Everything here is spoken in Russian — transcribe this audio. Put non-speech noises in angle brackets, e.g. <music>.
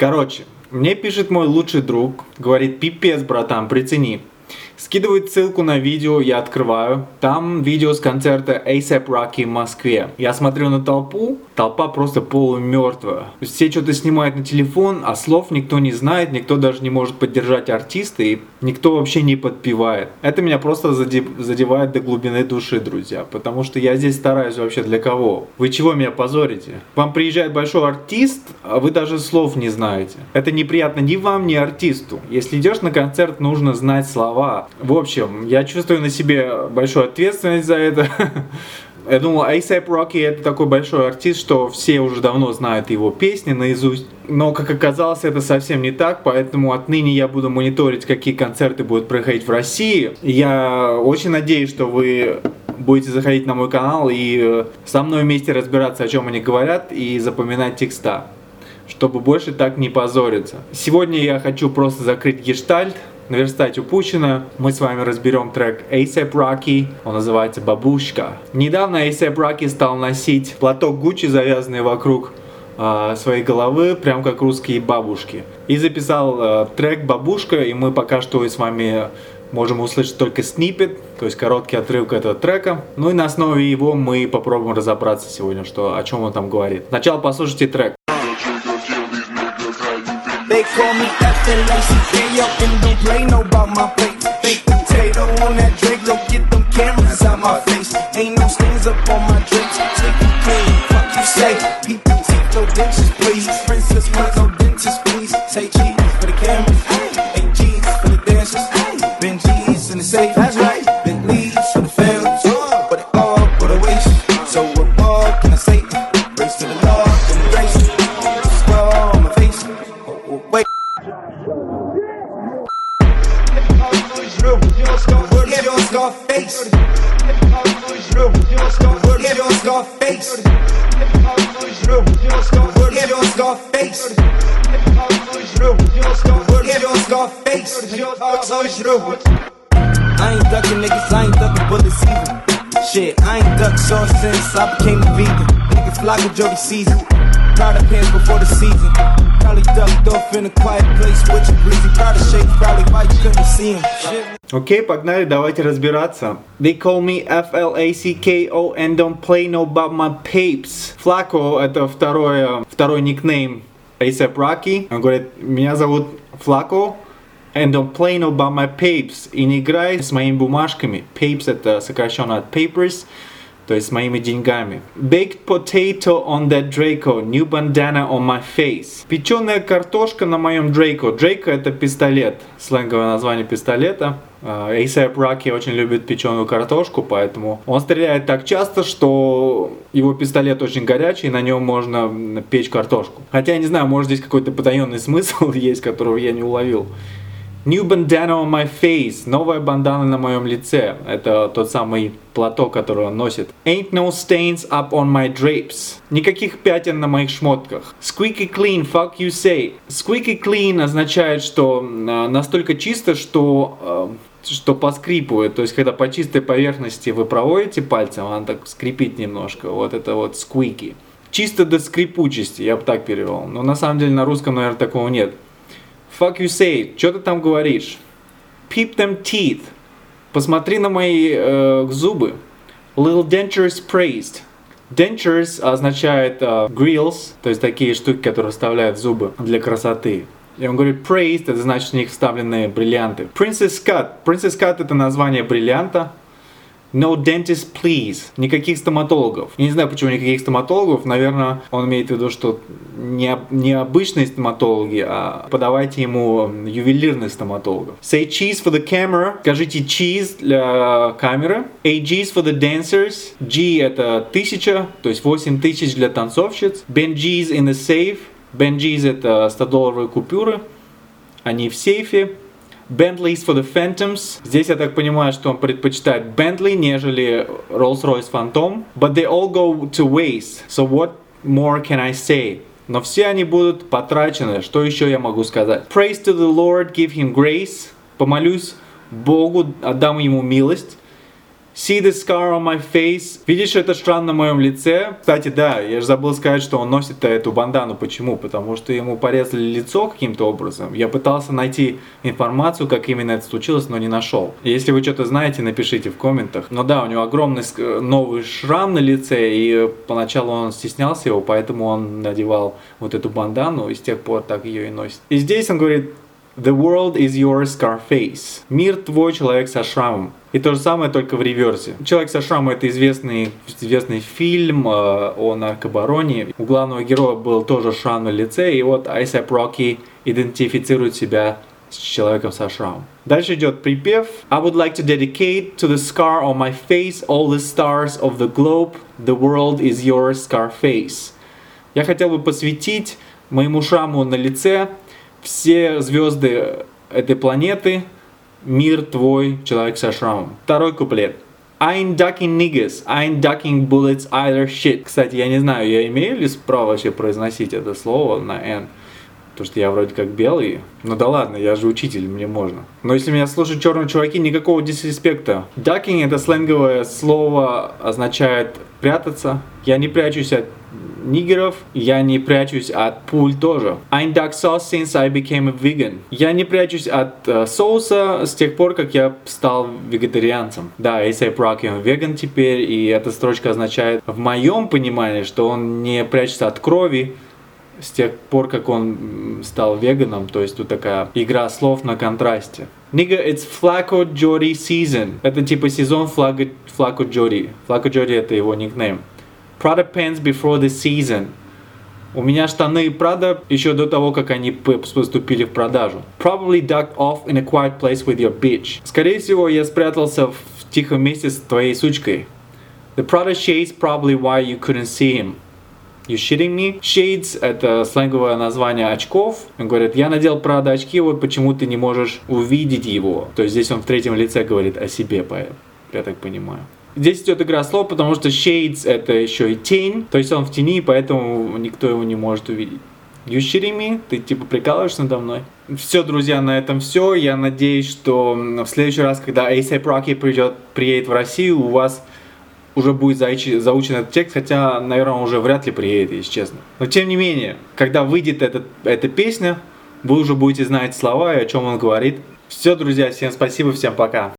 Короче, мне пишет мой лучший друг, говорит, пипец, братан, прицени. Скидывает ссылку на видео, я открываю. Там видео с концерта ASAP Rocky в Москве. Я смотрю на толпу, толпа просто полумертвая. Все что-то снимают на телефон, а слов никто не знает, никто даже не может поддержать артиста, и никто вообще не подпевает. Это меня просто задевает до глубины души, друзья, потому что я здесь стараюсь вообще для кого? Вы чего меня позорите? Вам приезжает большой артист, а вы даже слов не знаете. Это неприятно ни вам, ни артисту. Если идешь на концерт, нужно знать слова. В общем, я чувствую на себе большую ответственность за это. <laughs> Я думал, ASAP Rocky это такой большой артист, что все уже давно знают его песни наизусть. Но, как оказалось, это совсем не так, поэтому отныне я буду мониторить, какие концерты будут проходить в России. Я очень надеюсь, что вы будете заходить на мой канал и э, со мной вместе разбираться, о чем они говорят, и запоминать текста, чтобы больше так не позориться. Сегодня я хочу просто закрыть гештальт, наверстать упущено. Мы с вами разберем трек ASAP Rocky, он называется «Бабушка». Недавно ASAP Rocky стал носить платок Гуччи, завязанный вокруг э, своей головы, прям как русские бабушки. И записал э, трек «Бабушка», и мы пока что с вами можем услышать только снипет, то есть короткий отрывок этого трека. Ну и на основе его мы попробуем разобраться сегодня, что, о чем он там говорит. Сначала послушайте трек. They call me FLACK up and don't play no about my plate. Baked potato on that Drake, Scarface. Word is your Scarface. Word is your Scarface. I ain't ducking niggas, I ain't ducking bullets either. Shit, I ain't ducked sauce since I became a vegan. Niggas flock with Jody season. Proud of pants before the season. Probably ducked off in a quiet place with your breezy. Proud of shake, probably why you couldn't see him. Окей, okay, погнали, давайте разбираться. They call me F-L-A-C-K-O and don't play no about my papes. Флако это второй, второй никнейм ASAP Rocky. Он говорит, меня зовут Флако, And don't play no about my papes. И не играй с моими бумажками. Papes это сокращенно от papers, То есть с моими деньгами. Baked potato on that Draco. New bandana on my face. Печеная картошка на моем Draco. Draco это пистолет. Сленговое название пистолета. ASAP Rocky очень любит печеную картошку, поэтому он стреляет так часто, что его пистолет очень горячий, и на нем можно печь картошку. Хотя я не знаю, может здесь какой-то потаенный смысл <laughs> есть, которого я не уловил. New bandana on my face. Новая бандана на моем лице. Это тот самый платок, который он носит. Ain't no stains up on my drapes. Никаких пятен на моих шмотках. Squeaky clean, fuck you say. Squeaky clean означает, что настолько чисто, что что поскрипывает, то есть когда по чистой поверхности вы проводите пальцем, она так скрипит немножко, вот это вот squeaky. Чисто до скрипучести, я бы так перевел. Но на самом деле на русском, наверное, такого нет. Fuck you say, что ты там говоришь? Peep them teeth. Посмотри на мои э, зубы. Little dentures praised. Dentures означает э, grills, то есть такие штуки, которые вставляют зубы для красоты. И он говорит praised, это значит в них вставленные бриллианты. Princess Cut. Princess Cut это название бриллианта. No dentist, please. Никаких стоматологов. Я не знаю, почему никаких стоматологов. Наверное, он имеет в виду, что не, не обычные стоматологи, а подавайте ему ювелирных стоматологов. Say cheese for the camera. Скажите cheese для камеры. AGs for the dancers. G это тысяча, то есть 8 тысяч для танцовщиц. Benjis in the safe. Benjis это 100-долларовые купюры. Они в сейфе. Bentleys for the Phantoms. Здесь я так понимаю, что он предпочитает Bentley, нежели Rolls-Royce Phantom. But they all go to waste. So what more can I say? Но все они будут потрачены. Что еще я могу сказать? Praise to the Lord, give him grace. Помолюсь Богу, отдам ему милость. See the scar on my face. Видишь это шрам на моем лице? Кстати, да, я же забыл сказать, что он носит эту бандану. Почему? Потому что ему порезали лицо каким-то образом. Я пытался найти информацию, как именно это случилось, но не нашел. Если вы что-то знаете, напишите в комментах. Но да, у него огромный новый шрам на лице, и поначалу он стеснялся его, поэтому он надевал вот эту бандану, и с тех пор так ее и носит. И здесь он говорит, The world is your Scarface. Мир твой, человек со шрамом. И то же самое, только в реверсе. Человек со шрамом это известный, известный фильм э, о наркобароне. У главного героя был тоже шрам на лице, и вот Айсап Рокки идентифицирует себя с человеком со шрамом. Дальше идет припев. I would like to dedicate to the scar on my face all the stars of the globe. The world is your Scarface. Я хотел бы посвятить моему шраму на лице все звезды этой планеты, мир твой, человек со шрамом. Второй куплет. I ain't ducking niggas, I ain't ducking bullets either shit. Кстати, я не знаю, я имею ли право вообще произносить это слово на N. Потому что я вроде как белый. Ну да ладно, я же учитель, мне можно. Но если меня слушают черные чуваки, никакого дисреспекта. Ducking это сленговое слово, означает прятаться. Я не прячусь от нигеров, я не прячусь от пуль тоже. I duck sauce since I became a vegan. Я не прячусь от uh, соуса с тех пор, как я стал вегетарианцем. Да, ASAP Rocky он веган теперь, и эта строчка означает в моем понимании, что он не прячется от крови, с тех пор, как он стал веганом, то есть тут такая игра слов на контрасте. Nigga, it's Flaco Jody season. Это типа сезон Флако, Флако Джоди. Флако это его никнейм. Prada pants before the season. У меня штаны Prada еще до того, как они поступили в продажу. Probably ducked off in a quiet place with your bitch. Скорее всего, я спрятался в тихом месте с твоей сучкой. The Prada shades probably why you couldn't see him. You shitting me? Shades — это сленговое название очков. Он говорит, я надел Prada очки, вот почему ты не можешь увидеть его. То есть здесь он в третьем лице говорит о себе, я так понимаю. Здесь идет игра слов, потому что Shades это еще и тень, то есть он в тени, поэтому никто его не может увидеть. You? Ты типа прикалываешься надо мной? Все, друзья, на этом все. Я надеюсь, что в следующий раз, когда ASAP Rocky придет, приедет в Россию, у вас уже будет заучен этот текст, хотя, наверное, он уже вряд ли приедет, если честно. Но тем не менее, когда выйдет этот, эта песня, вы уже будете знать слова и о чем он говорит. Все, друзья, всем спасибо, всем пока.